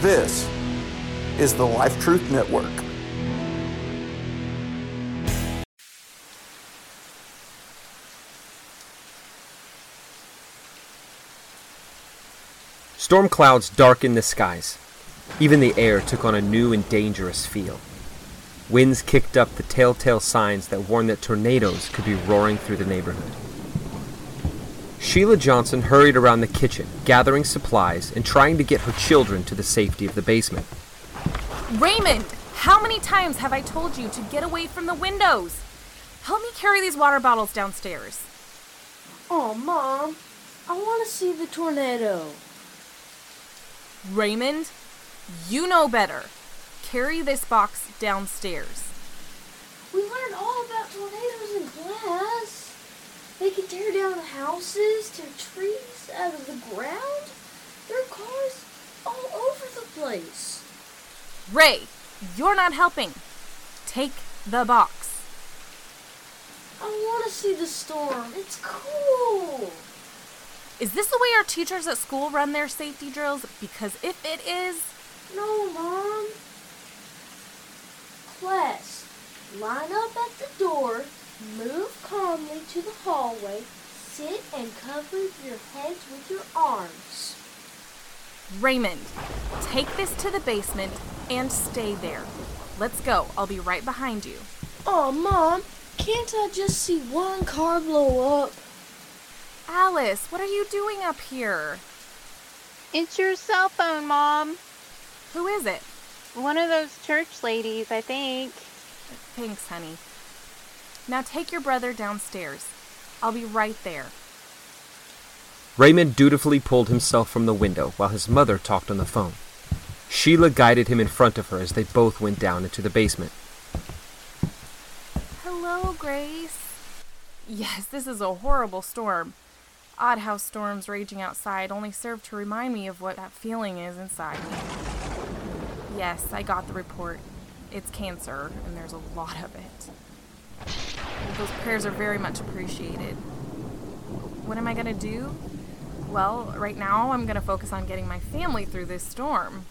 This is the Life Truth Network. Storm clouds darkened the skies. Even the air took on a new and dangerous feel. Winds kicked up the telltale signs that warned that tornadoes could be roaring through the neighborhood. Sheila Johnson hurried around the kitchen, gathering supplies and trying to get her children to the safety of the basement. Raymond, how many times have I told you to get away from the windows? Help me carry these water bottles downstairs. Oh, Mom, I want to see the tornado. Raymond, you know better. Carry this box downstairs. We learned all about tornadoes in class. They can tear down houses, tear trees out of the ground. There are cars all over the place. Ray, you're not helping. Take the box. I want to see the storm. It's cool. Is this the way our teachers at school run their safety drills? Because if it is. No, Mom. Class, line up at the door Move calmly to the hallway. Sit and cover your heads with your arms. Raymond, take this to the basement and stay there. Let's go. I'll be right behind you. Oh, Mom, can't I just see one car blow up? Alice, what are you doing up here? It's your cell phone, Mom. Who is it? One of those church ladies, I think. Thanks, honey. Now take your brother downstairs. I'll be right there. Raymond dutifully pulled himself from the window while his mother talked on the phone. Sheila guided him in front of her as they both went down into the basement. Hello, Grace. Yes, this is a horrible storm. Odd how storms raging outside only serve to remind me of what that feeling is inside. Yes, I got the report. It's cancer, and there's a lot of it. Those prayers are very much appreciated. What am I going to do? Well, right now I'm going to focus on getting my family through this storm.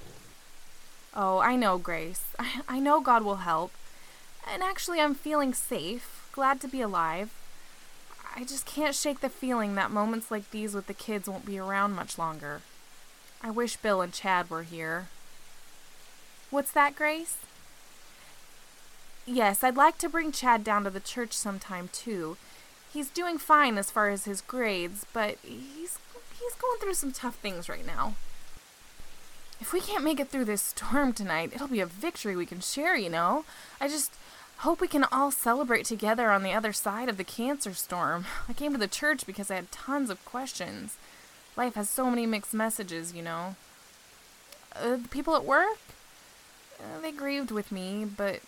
Oh, I know, Grace. I, I know God will help. And actually, I'm feeling safe, glad to be alive. I just can't shake the feeling that moments like these with the kids won't be around much longer. I wish Bill and Chad were here. What's that, Grace? Yes, I'd like to bring Chad down to the church sometime too. He's doing fine as far as his grades, but he's he's going through some tough things right now. If we can't make it through this storm tonight, it'll be a victory we can share, you know. I just hope we can all celebrate together on the other side of the cancer storm. I came to the church because I had tons of questions. Life has so many mixed messages, you know. Uh, the people at work, uh, they grieved with me, but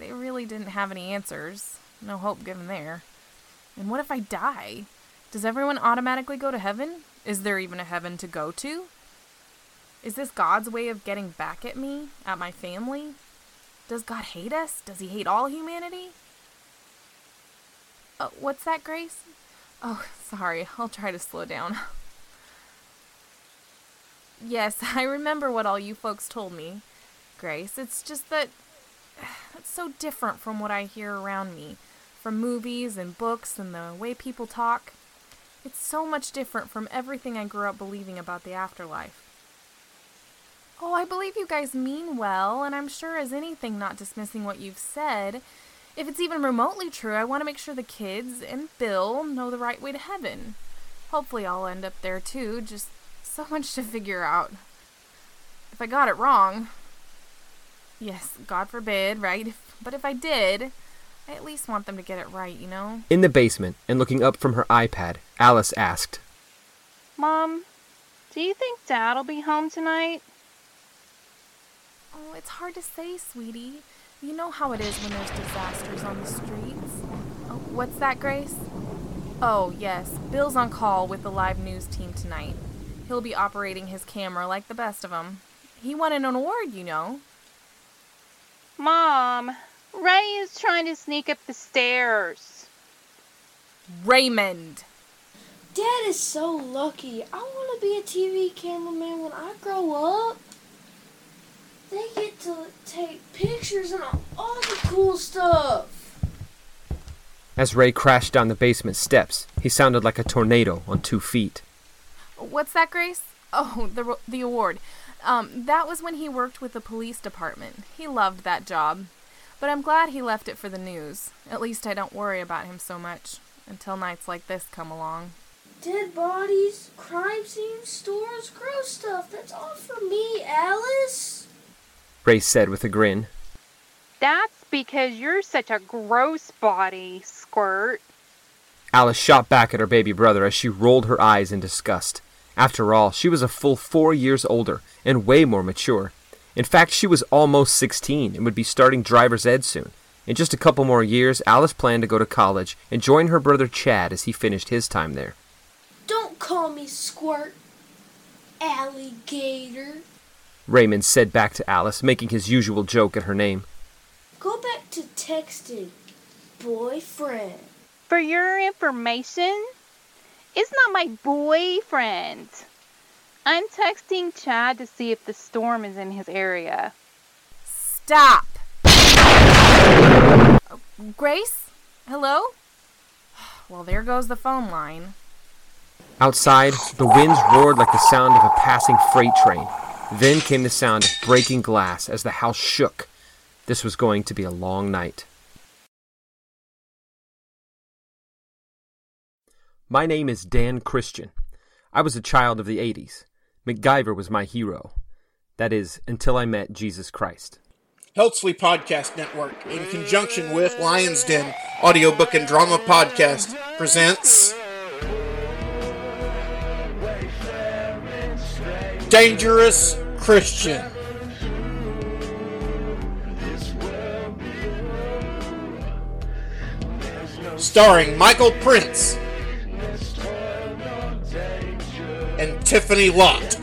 they really didn't have any answers. No hope given there. And what if I die? Does everyone automatically go to heaven? Is there even a heaven to go to? Is this God's way of getting back at me, at my family? Does God hate us? Does he hate all humanity? Oh, what's that, Grace? Oh, sorry. I'll try to slow down. yes, I remember what all you folks told me, Grace. It's just that it's so different from what I hear around me, from movies and books and the way people talk. It's so much different from everything I grew up believing about the afterlife. Oh, I believe you guys mean well, and I'm sure as anything not dismissing what you've said. If it's even remotely true, I want to make sure the kids and Bill know the right way to heaven. Hopefully, I'll end up there too, just so much to figure out. If I got it wrong, Yes, God forbid, right? But if I did, I at least want them to get it right, you know? In the basement, and looking up from her iPad, Alice asked, Mom, do you think Dad'll be home tonight? Oh, it's hard to say, sweetie. You know how it is when there's disasters on the streets. Oh, what's that, Grace? Oh, yes. Bill's on call with the live news team tonight. He'll be operating his camera like the best of 'em. He won an award, you know. Mom, Ray is trying to sneak up the stairs. Raymond. Dad is so lucky. I want to be a TV cameraman when I grow up. They get to take pictures and all the cool stuff. As Ray crashed down the basement steps, he sounded like a tornado on two feet. What's that, Grace? Oh, the the award. Um, that was when he worked with the police department. He loved that job. But I'm glad he left it for the news. At least I don't worry about him so much until nights like this come along. Dead bodies, crime scenes, stores, gross stuff. That's all for me, Alice. Ray said with a grin. That's because you're such a gross body, Squirt. Alice shot back at her baby brother as she rolled her eyes in disgust. After all, she was a full four years older and way more mature. In fact, she was almost 16 and would be starting driver's ed soon. In just a couple more years, Alice planned to go to college and join her brother Chad as he finished his time there. Don't call me Squirt. Alligator. Raymond said back to Alice, making his usual joke at her name. Go back to texting, boyfriend. For your information, it's not my boyfriend. I'm texting Chad to see if the storm is in his area. Stop! Grace? Hello? Well, there goes the phone line. Outside, the winds roared like the sound of a passing freight train. Then came the sound of breaking glass as the house shook. This was going to be a long night. My name is Dan Christian. I was a child of the 80s. MacGyver was my hero. That is, until I met Jesus Christ. Helsley Podcast Network, in conjunction with Lions Den Audiobook and Drama Podcast, presents Dangerous Christian. Starring Michael Prince Tiffany Lott.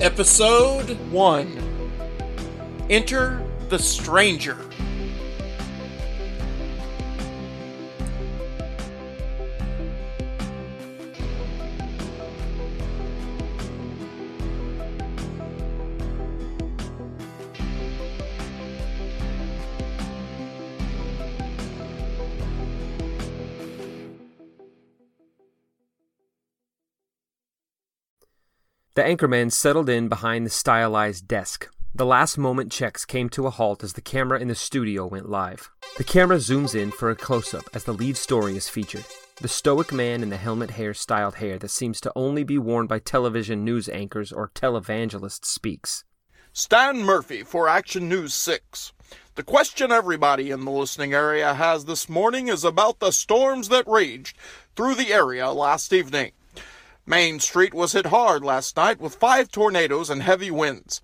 Episode 1 Enter the Stranger. The anchorman settled in behind the stylized desk. The last moment checks came to a halt as the camera in the studio went live. The camera zooms in for a close up as the lead story is featured. The stoic man in the helmet hair styled hair that seems to only be worn by television news anchors or televangelists speaks. Stan Murphy for Action News 6. The question everybody in the listening area has this morning is about the storms that raged through the area last evening. Main Street was hit hard last night with five tornadoes and heavy winds.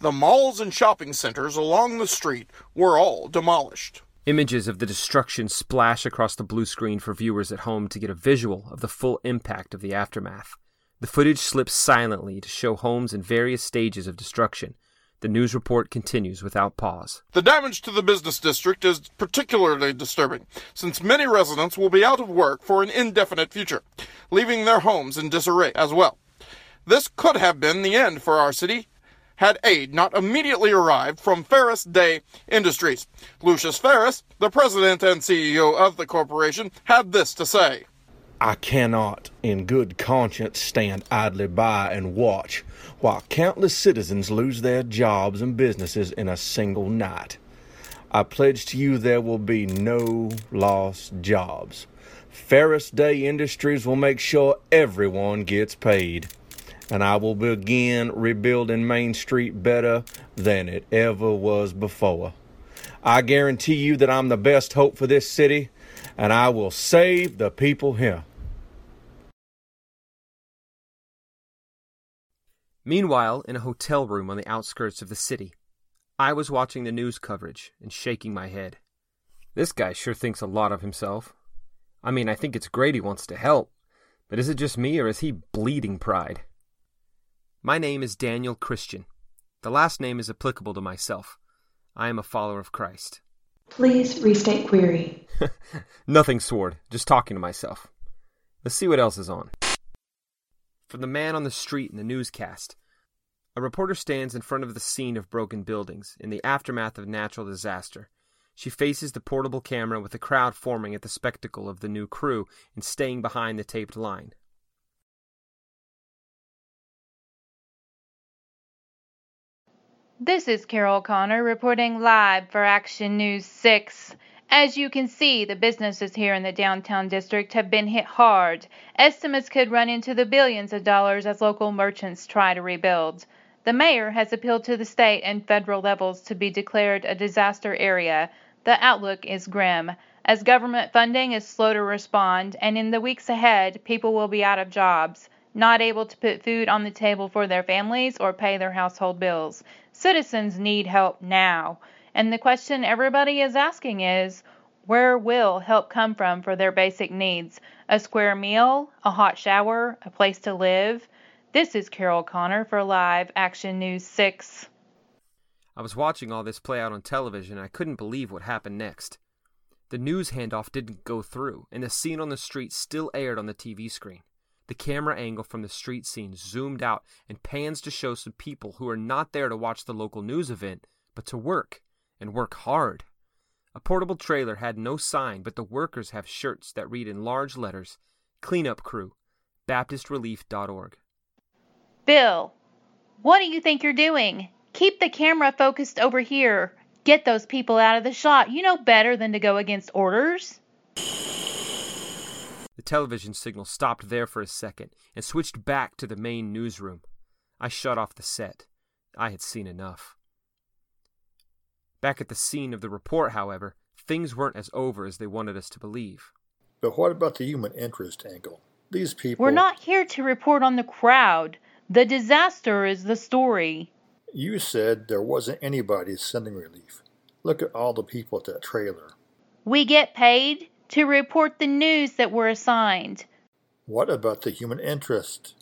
The malls and shopping centers along the street were all demolished. Images of the destruction splash across the blue screen for viewers at home to get a visual of the full impact of the aftermath. The footage slips silently to show homes in various stages of destruction. The news report continues without pause. The damage to the business district is particularly disturbing, since many residents will be out of work for an indefinite future, leaving their homes in disarray as well. This could have been the end for our city had aid not immediately arrived from Ferris Day Industries. Lucius Ferris, the president and CEO of the corporation, had this to say. I cannot, in good conscience, stand idly by and watch while countless citizens lose their jobs and businesses in a single night. I pledge to you there will be no lost jobs. Ferris Day Industries will make sure everyone gets paid. And I will begin rebuilding Main Street better than it ever was before. I guarantee you that I'm the best hope for this city, and I will save the people here. Meanwhile, in a hotel room on the outskirts of the city, I was watching the news coverage and shaking my head. This guy sure thinks a lot of himself. I mean, I think it's great he wants to help, but is it just me or is he bleeding pride? My name is Daniel Christian. The last name is applicable to myself. I am a follower of Christ. Please restate query. Nothing, Sword. Just talking to myself. Let's see what else is on. From the man on the street in the newscast. A reporter stands in front of the scene of broken buildings in the aftermath of natural disaster. She faces the portable camera with the crowd forming at the spectacle of the new crew and staying behind the taped line. This is Carol Connor reporting live for Action News 6. As you can see, the businesses here in the downtown district have been hit hard. Estimates could run into the billions of dollars as local merchants try to rebuild. The mayor has appealed to the state and federal levels to be declared a disaster area. The outlook is grim. As government funding is slow to respond, and in the weeks ahead, people will be out of jobs, not able to put food on the table for their families or pay their household bills. Citizens need help now. And the question everybody is asking is where will help come from for their basic needs? A square meal, a hot shower, a place to live? This is Carol Connor for Live Action News 6. I was watching all this play out on television and I couldn't believe what happened next. The news handoff didn't go through, and the scene on the street still aired on the TV screen. The camera angle from the street scene zoomed out and pans to show some people who are not there to watch the local news event, but to work, and work hard. A portable trailer had no sign, but the workers have shirts that read in large letters Cleanup Crew, BaptistRelief.org. Bill, what do you think you're doing? Keep the camera focused over here. Get those people out of the shot. You know better than to go against orders. The television signal stopped there for a second and switched back to the main newsroom. I shut off the set. I had seen enough. Back at the scene of the report, however, things weren't as over as they wanted us to believe. But what about the human interest angle? These people. We're not here to report on the crowd. The disaster is the story. You said there wasn't anybody sending relief. Look at all the people at that trailer. We get paid to report the news that we're assigned. What about the human interest?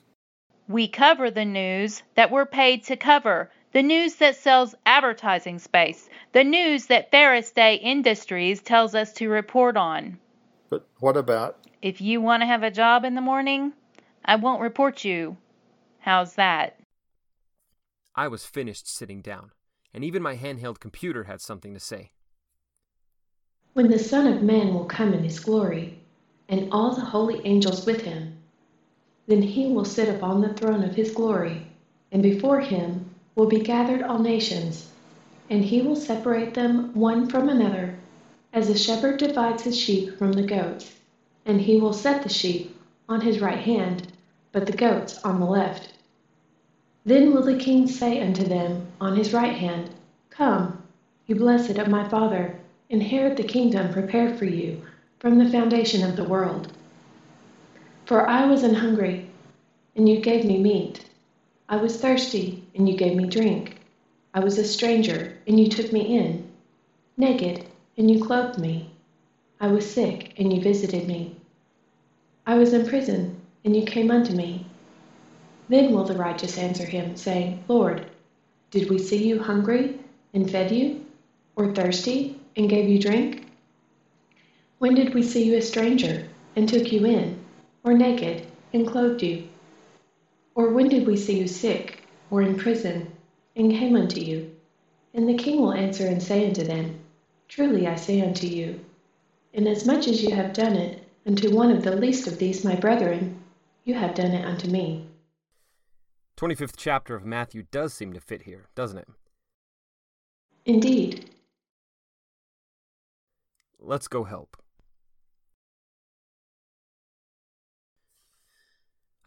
We cover the news that we're paid to cover, the news that sells advertising space, the news that Ferris Day Industries tells us to report on. But what about? If you want to have a job in the morning, I won't report you. How's that? I was finished sitting down, and even my handheld computer had something to say. When the Son of Man will come in his glory, and all the holy angels with him, then he will sit upon the throne of his glory, and before him will be gathered all nations, and he will separate them one from another, as a shepherd divides his sheep from the goats, and he will set the sheep on his right hand, but the goats on the left. Then will the king say unto them on his right hand, Come, you blessed of my Father, inherit the kingdom prepared for you from the foundation of the world. For I was an hungry, and you gave me meat. I was thirsty, and you gave me drink. I was a stranger, and you took me in. Naked, and you clothed me. I was sick, and you visited me. I was in prison, and you came unto me. Then will the righteous answer him, saying, Lord, did we see you hungry, and fed you, or thirsty, and gave you drink? When did we see you a stranger, and took you in, or naked, and clothed you? Or when did we see you sick, or in prison, and came unto you? And the king will answer and say unto them, Truly I say unto you, inasmuch as you have done it unto one of the least of these my brethren, you have done it unto me. 25th chapter of Matthew does seem to fit here, doesn't it? Indeed. Let's go help.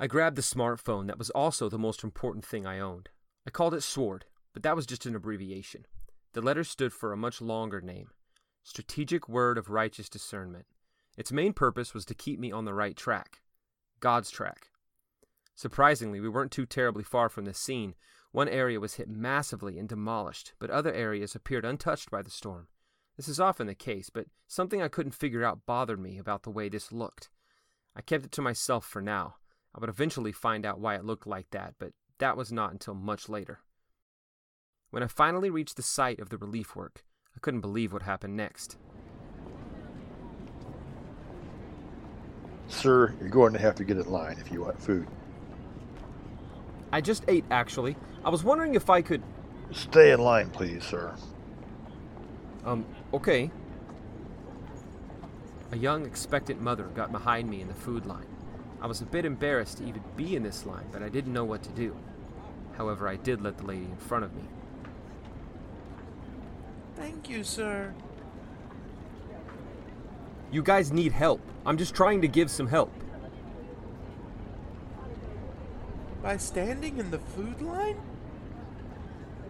I grabbed the smartphone that was also the most important thing I owned. I called it SWORD, but that was just an abbreviation. The letter stood for a much longer name Strategic Word of Righteous Discernment. Its main purpose was to keep me on the right track God's track. Surprisingly, we weren't too terribly far from the scene. One area was hit massively and demolished, but other areas appeared untouched by the storm. This is often the case, but something I couldn't figure out bothered me about the way this looked. I kept it to myself for now. I would eventually find out why it looked like that, but that was not until much later. When I finally reached the site of the relief work, I couldn't believe what happened next. Sir, you're going to have to get in line if you want food. I just ate, actually. I was wondering if I could. Stay in line, please, sir. Um, okay. A young, expectant mother got behind me in the food line. I was a bit embarrassed to even be in this line, but I didn't know what to do. However, I did let the lady in front of me. Thank you, sir. You guys need help. I'm just trying to give some help. By standing in the food line?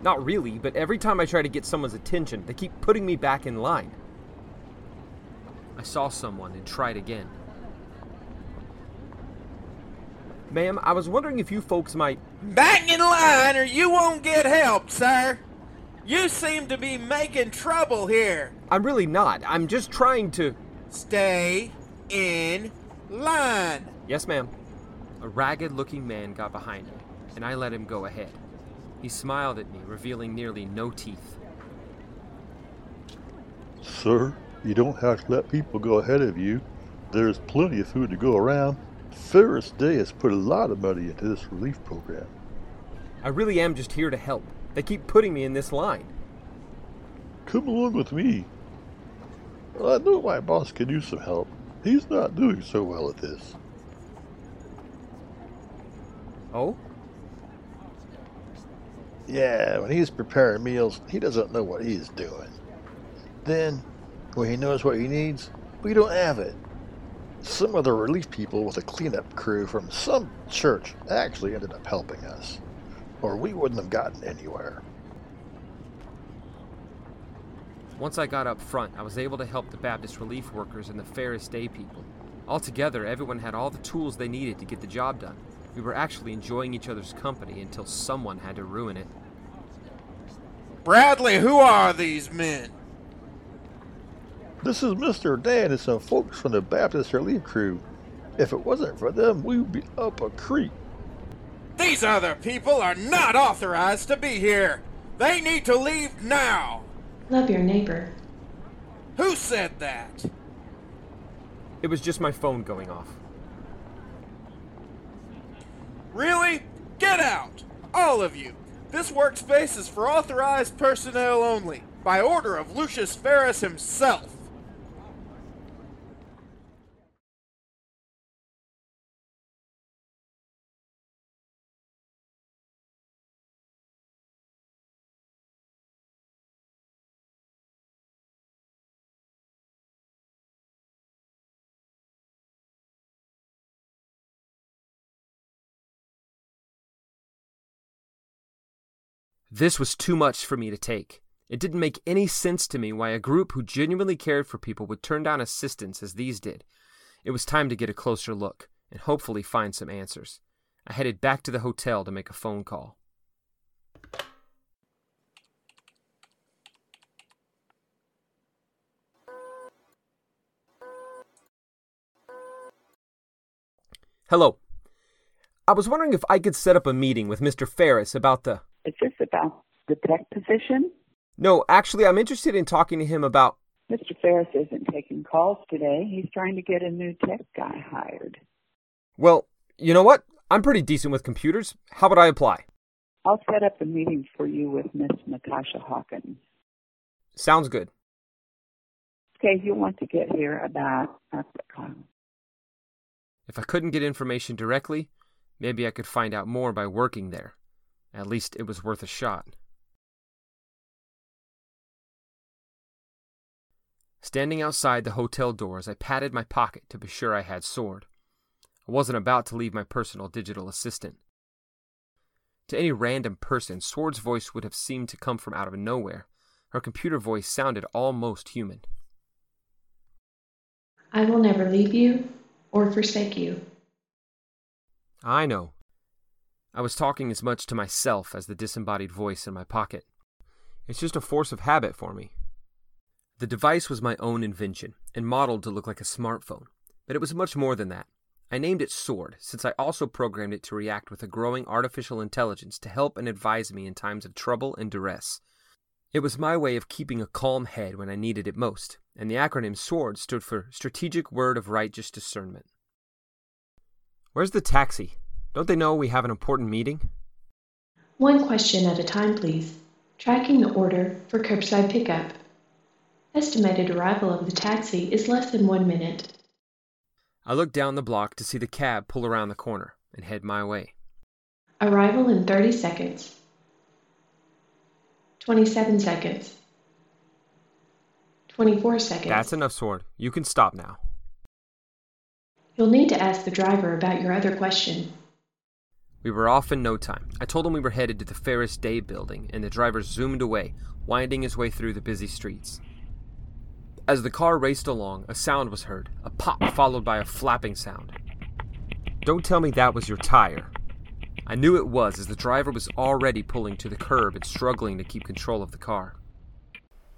Not really, but every time I try to get someone's attention, they keep putting me back in line. I saw someone and tried again. Ma'am, I was wondering if you folks might. Back in line or you won't get help, sir. You seem to be making trouble here. I'm really not. I'm just trying to. Stay in line. Yes, ma'am. A ragged looking man got behind me, and I let him go ahead. He smiled at me, revealing nearly no teeth. Sir, you don't have to let people go ahead of you. There's plenty of food to go around. Ferris Day has put a lot of money into this relief program. I really am just here to help. They keep putting me in this line. Come along with me. I know my boss can use some help. He's not doing so well at this. Oh? Yeah, when he's preparing meals, he doesn't know what he's doing. Then, when he knows what he needs, we don't have it. Some of the relief people with a cleanup crew from some church actually ended up helping us, or we wouldn't have gotten anywhere. Once I got up front, I was able to help the Baptist relief workers and the Ferris Day people. Altogether, everyone had all the tools they needed to get the job done. We were actually enjoying each other's company until someone had to ruin it. Bradley, who are these men? This is Mr. Dan and some folks from the Baptist relief crew. If it wasn't for them, we would be up a creek. These other people are not authorized to be here. They need to leave now. Love your neighbor. Who said that? It was just my phone going off. Really? Get out! All of you! This workspace is for authorized personnel only, by order of Lucius Ferris himself. This was too much for me to take. It didn't make any sense to me why a group who genuinely cared for people would turn down assistance as these did. It was time to get a closer look and hopefully find some answers. I headed back to the hotel to make a phone call. Hello. I was wondering if I could set up a meeting with Mr. Ferris about the. Is this about the tech position? No, actually, I'm interested in talking to him about. Mr. Ferris isn't taking calls today. He's trying to get a new tech guy hired. Well, you know what? I'm pretty decent with computers. How about I apply? I'll set up a meeting for you with Miss Natasha Hawkins. Sounds good. Okay, you'll want to get here about If I couldn't get information directly, maybe I could find out more by working there. At least it was worth a shot. Standing outside the hotel doors, I patted my pocket to be sure I had sword. I wasn't about to leave my personal digital assistant. To any random person, Sword's voice would have seemed to come from out of nowhere. Her computer voice sounded almost human. I will never leave you or forsake you. I know. I was talking as much to myself as the disembodied voice in my pocket. It's just a force of habit for me. The device was my own invention and modeled to look like a smartphone, but it was much more than that. I named it Sword since I also programmed it to react with a growing artificial intelligence to help and advise me in times of trouble and duress. It was my way of keeping a calm head when I needed it most, and the acronym SWORD stood for Strategic Word of Righteous Discernment. Where's the taxi? Don't they know we have an important meeting? One question at a time, please. Tracking the order for curbside pickup. Estimated arrival of the taxi is less than one minute. I look down the block to see the cab pull around the corner and head my way. Arrival in 30 seconds. 27 seconds. 24 seconds. That's enough, Sword. You can stop now. You'll need to ask the driver about your other question. We were off in no time. I told him we were headed to the Ferris Day building, and the driver zoomed away, winding his way through the busy streets. As the car raced along, a sound was heard, a pop followed by a flapping sound. Don't tell me that was your tire. I knew it was as the driver was already pulling to the curb and struggling to keep control of the car.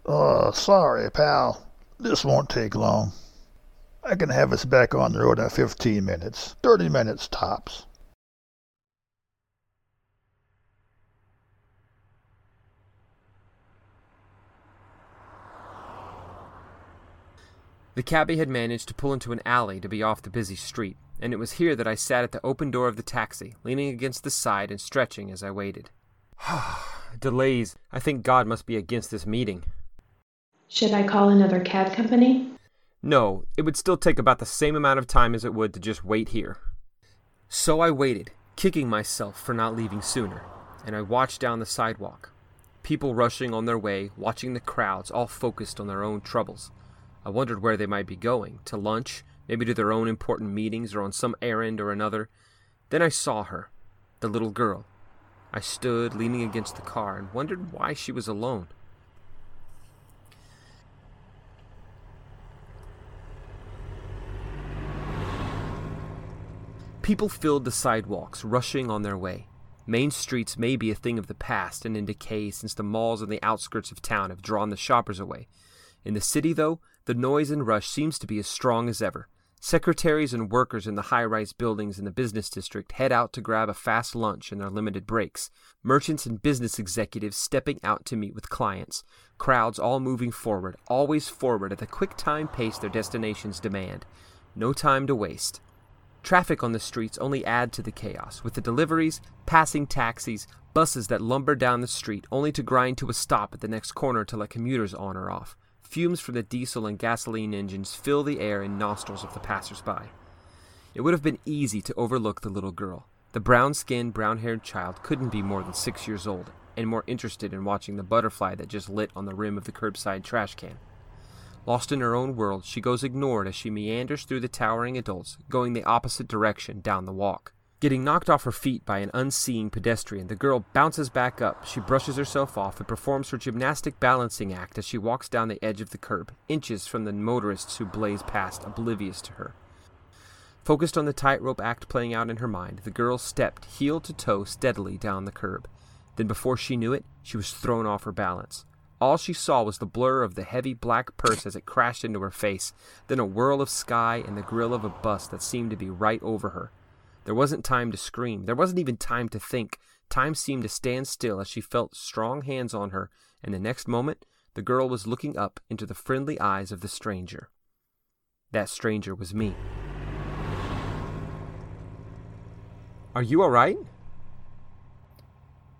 Oh, sorry, pal. This won't take long. I can have us back on the road in 15 minutes. 30 minutes tops. The cabbie had managed to pull into an alley to be off the busy street, and it was here that I sat at the open door of the taxi, leaning against the side and stretching as I waited. Delays. I think God must be against this meeting. Should I call another cab company? No, it would still take about the same amount of time as it would to just wait here. So I waited, kicking myself for not leaving sooner, and I watched down the sidewalk. People rushing on their way, watching the crowds, all focused on their own troubles. I wondered where they might be going to lunch, maybe to their own important meetings or on some errand or another. Then I saw her, the little girl. I stood leaning against the car and wondered why she was alone. People filled the sidewalks, rushing on their way. Main streets may be a thing of the past and in decay since the malls on the outskirts of town have drawn the shoppers away. In the city, though, the noise and rush seems to be as strong as ever. Secretaries and workers in the high rise buildings in the business district head out to grab a fast lunch in their limited breaks. Merchants and business executives stepping out to meet with clients. Crowds all moving forward, always forward at the quick time pace their destinations demand. No time to waste. Traffic on the streets only add to the chaos, with the deliveries, passing taxis, buses that lumber down the street only to grind to a stop at the next corner to let commuters on or off. Fumes from the diesel and gasoline engines fill the air and nostrils of the passersby. It would have been easy to overlook the little girl. The brown skinned, brown haired child couldn't be more than six years old, and more interested in watching the butterfly that just lit on the rim of the curbside trash can. Lost in her own world, she goes ignored as she meanders through the towering adults, going the opposite direction down the walk. Getting knocked off her feet by an unseeing pedestrian, the girl bounces back up. She brushes herself off and performs her gymnastic balancing act as she walks down the edge of the curb, inches from the motorists who blaze past, oblivious to her. Focused on the tightrope act playing out in her mind, the girl stepped heel to toe steadily down the curb. Then, before she knew it, she was thrown off her balance. All she saw was the blur of the heavy black purse as it crashed into her face, then a whirl of sky and the grill of a bus that seemed to be right over her. There wasn't time to scream. There wasn't even time to think. Time seemed to stand still as she felt strong hands on her, and the next moment the girl was looking up into the friendly eyes of the stranger. That stranger was me. Are you all right?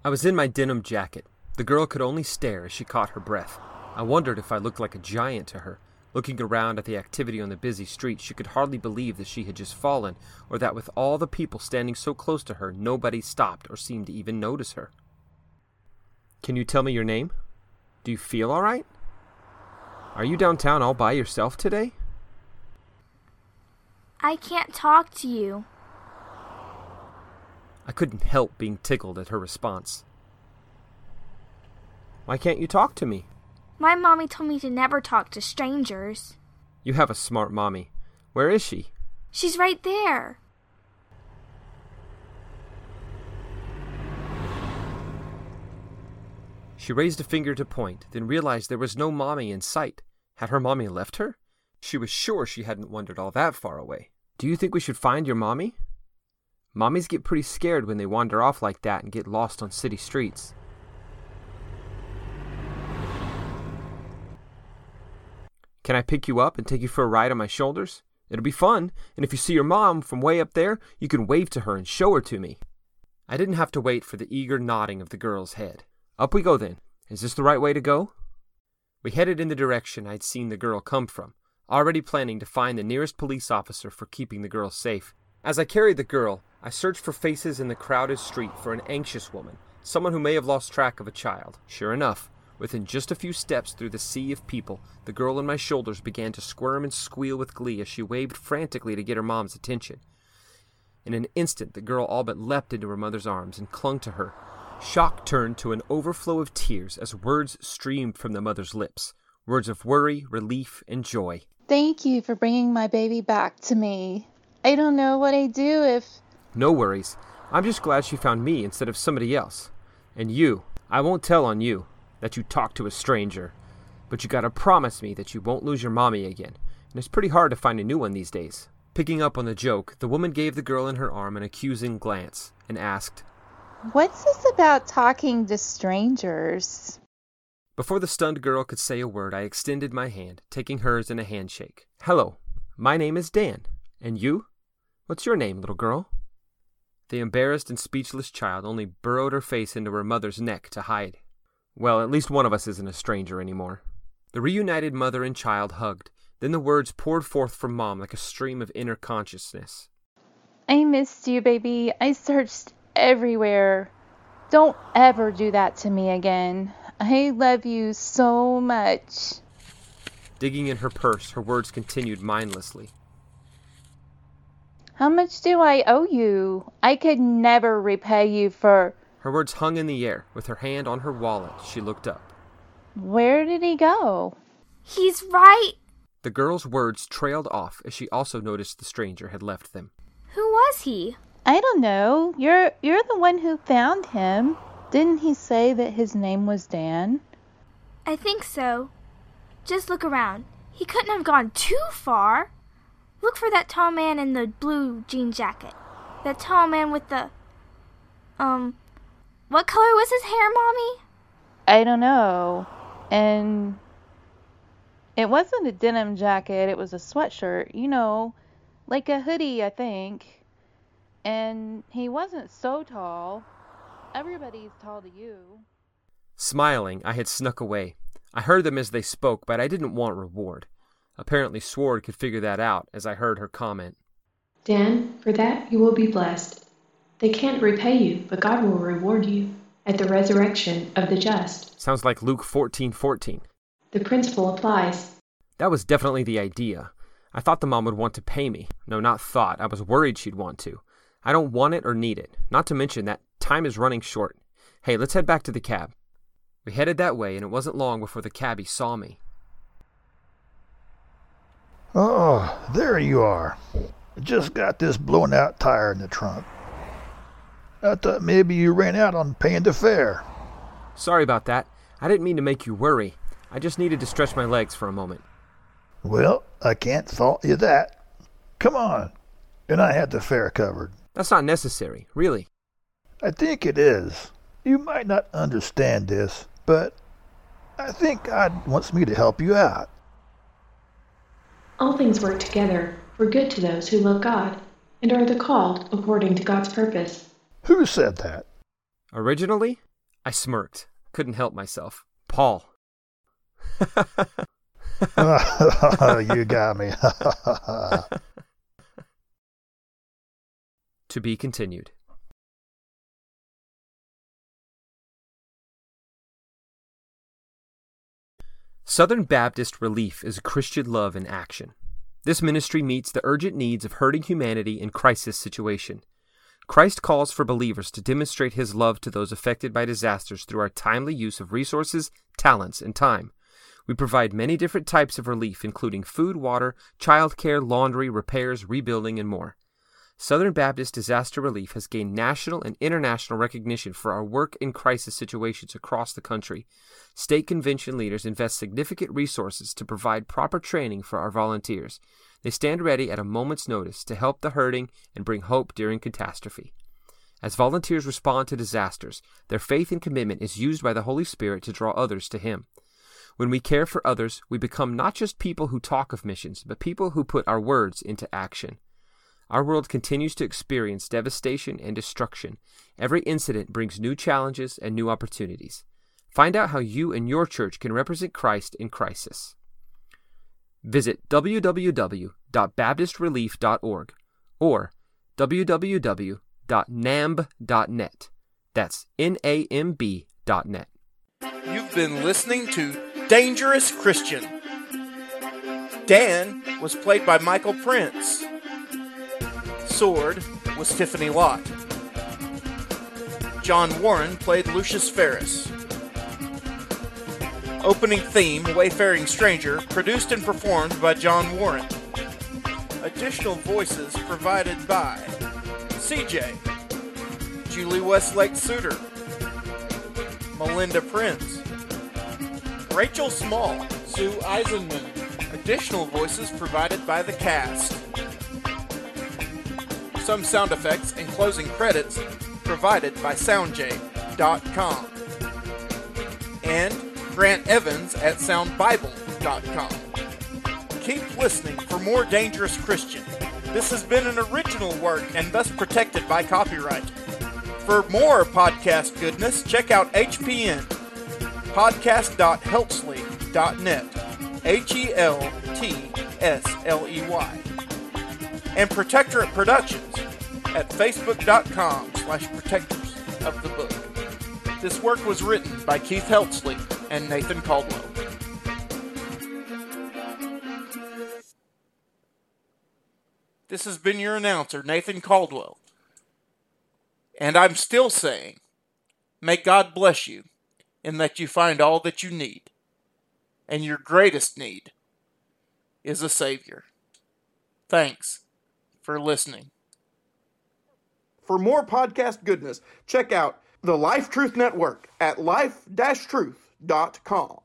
I was in my denim jacket. The girl could only stare as she caught her breath. I wondered if I looked like a giant to her. Looking around at the activity on the busy street, she could hardly believe that she had just fallen, or that with all the people standing so close to her, nobody stopped or seemed to even notice her. Can you tell me your name? Do you feel all right? Are you downtown all by yourself today? I can't talk to you. I couldn't help being tickled at her response. Why can't you talk to me? My mommy told me to never talk to strangers. You have a smart mommy. Where is she? She's right there. She raised a finger to point, then realized there was no mommy in sight. Had her mommy left her? She was sure she hadn't wandered all that far away. Do you think we should find your mommy? Mommies get pretty scared when they wander off like that and get lost on city streets. Can I pick you up and take you for a ride on my shoulders? It'll be fun, and if you see your mom from way up there, you can wave to her and show her to me. I didn't have to wait for the eager nodding of the girl's head. Up we go then. Is this the right way to go? We headed in the direction I'd seen the girl come from, already planning to find the nearest police officer for keeping the girl safe. As I carried the girl, I searched for faces in the crowded street for an anxious woman, someone who may have lost track of a child. Sure enough, within just a few steps through the sea of people, the girl on my shoulders began to squirm and squeal with glee as she waved frantically to get her mom's attention. In an instant, the girl all but leapt into her mother's arms and clung to her. Shock turned to an overflow of tears as words streamed from the mother's lips words of worry, relief, and joy. Thank you for bringing my baby back to me. I don't know what I'd do if. No worries. I'm just glad she found me instead of somebody else. And you, I won't tell on you that you talk to a stranger. But you gotta promise me that you won't lose your mommy again. And it's pretty hard to find a new one these days. Picking up on the joke, the woman gave the girl in her arm an accusing glance and asked, What's this about talking to strangers? Before the stunned girl could say a word, I extended my hand, taking hers in a handshake. Hello, my name is Dan. And you? What's your name, little girl? The embarrassed and speechless child only burrowed her face into her mother's neck to hide. Well, at least one of us isn't a stranger anymore. The reunited mother and child hugged. Then the words poured forth from Mom like a stream of inner consciousness. I missed you, baby. I searched everywhere. Don't ever do that to me again. I love you so much. Digging in her purse, her words continued mindlessly. How much do I owe you? I could never repay you for. Her words hung in the air. With her hand on her wallet, she looked up. Where did he go? He's right. The girl's words trailed off as she also noticed the stranger had left them. Who was he? I don't know. You're you're the one who found him. Didn't he say that his name was Dan? I think so. Just look around. He couldn't have gone too far. Look for that tall man in the blue jean jacket. That tall man with the. Um. What color was his hair, Mommy? I don't know. And it wasn't a denim jacket, it was a sweatshirt, you know, like a hoodie, I think. And he wasn't so tall. Everybody's tall to you. Smiling, I had snuck away. I heard them as they spoke, but I didn't want reward. Apparently, Sword could figure that out as I heard her comment. Dan, for that you will be blessed. They can't repay you, but God will reward you at the resurrection of the just. Sounds like Luke 14:14. The principle applies. That was definitely the idea. I thought the mom would want to pay me. No, not thought. I was worried she'd want to. I don't want it or need it. Not to mention that time is running short. Hey, let's head back to the cab. We headed that way, and it wasn't long before the cabbie saw me. Oh, there you are. Just got this blown out tire in the trunk. I thought maybe you ran out on paying the fare. Sorry about that. I didn't mean to make you worry. I just needed to stretch my legs for a moment. Well, I can't fault you that. Come on. And I had the fare covered. That's not necessary, really. I think it is. You might not understand this, but I think God wants me to help you out. All things work together for good to those who love God and are the called according to God's purpose. Who said that? Originally, I smirked. Couldn't help myself. Paul. you got me. to be continued. Southern Baptist Relief is Christian love in action. This ministry meets the urgent needs of hurting humanity in crisis situation. Christ calls for believers to demonstrate his love to those affected by disasters through our timely use of resources, talents, and time. We provide many different types of relief, including food, water, childcare, laundry, repairs, rebuilding, and more. Southern Baptist Disaster Relief has gained national and international recognition for our work in crisis situations across the country. State convention leaders invest significant resources to provide proper training for our volunteers. They stand ready at a moment's notice to help the hurting and bring hope during catastrophe. As volunteers respond to disasters, their faith and commitment is used by the Holy Spirit to draw others to Him. When we care for others, we become not just people who talk of missions, but people who put our words into action. Our world continues to experience devastation and destruction. Every incident brings new challenges and new opportunities. Find out how you and your church can represent Christ in crisis. Visit www.baptistrelief.org or www.namb.net. That's N A M B dot net. You've been listening to Dangerous Christian. Dan was played by Michael Prince. Sword was Tiffany Lott. John Warren played Lucius Ferris. Opening theme, Wayfaring Stranger, produced and performed by John Warren. Additional voices provided by CJ, Julie Westlake Suter, Melinda Prince, Rachel Small, Sue Eisenman. Additional voices provided by the cast. Some sound effects and closing credits provided by SoundJay.com. And Grant Evans at SoundBible.com. Keep listening for more Dangerous Christian. This has been an original work and thus protected by copyright. For more podcast goodness, check out HPN, podcast.heltsley.net, H E L T S L E Y, and Protectorate Productions at facebook.com slash protectors of the book. This work was written by Keith Heltsley and Nathan Caldwell. This has been your announcer, Nathan Caldwell. And I'm still saying, may God bless you in that you find all that you need. And your greatest need is a Savior. Thanks for listening. For more podcast goodness, check out the Life Truth Network at life-truth.com.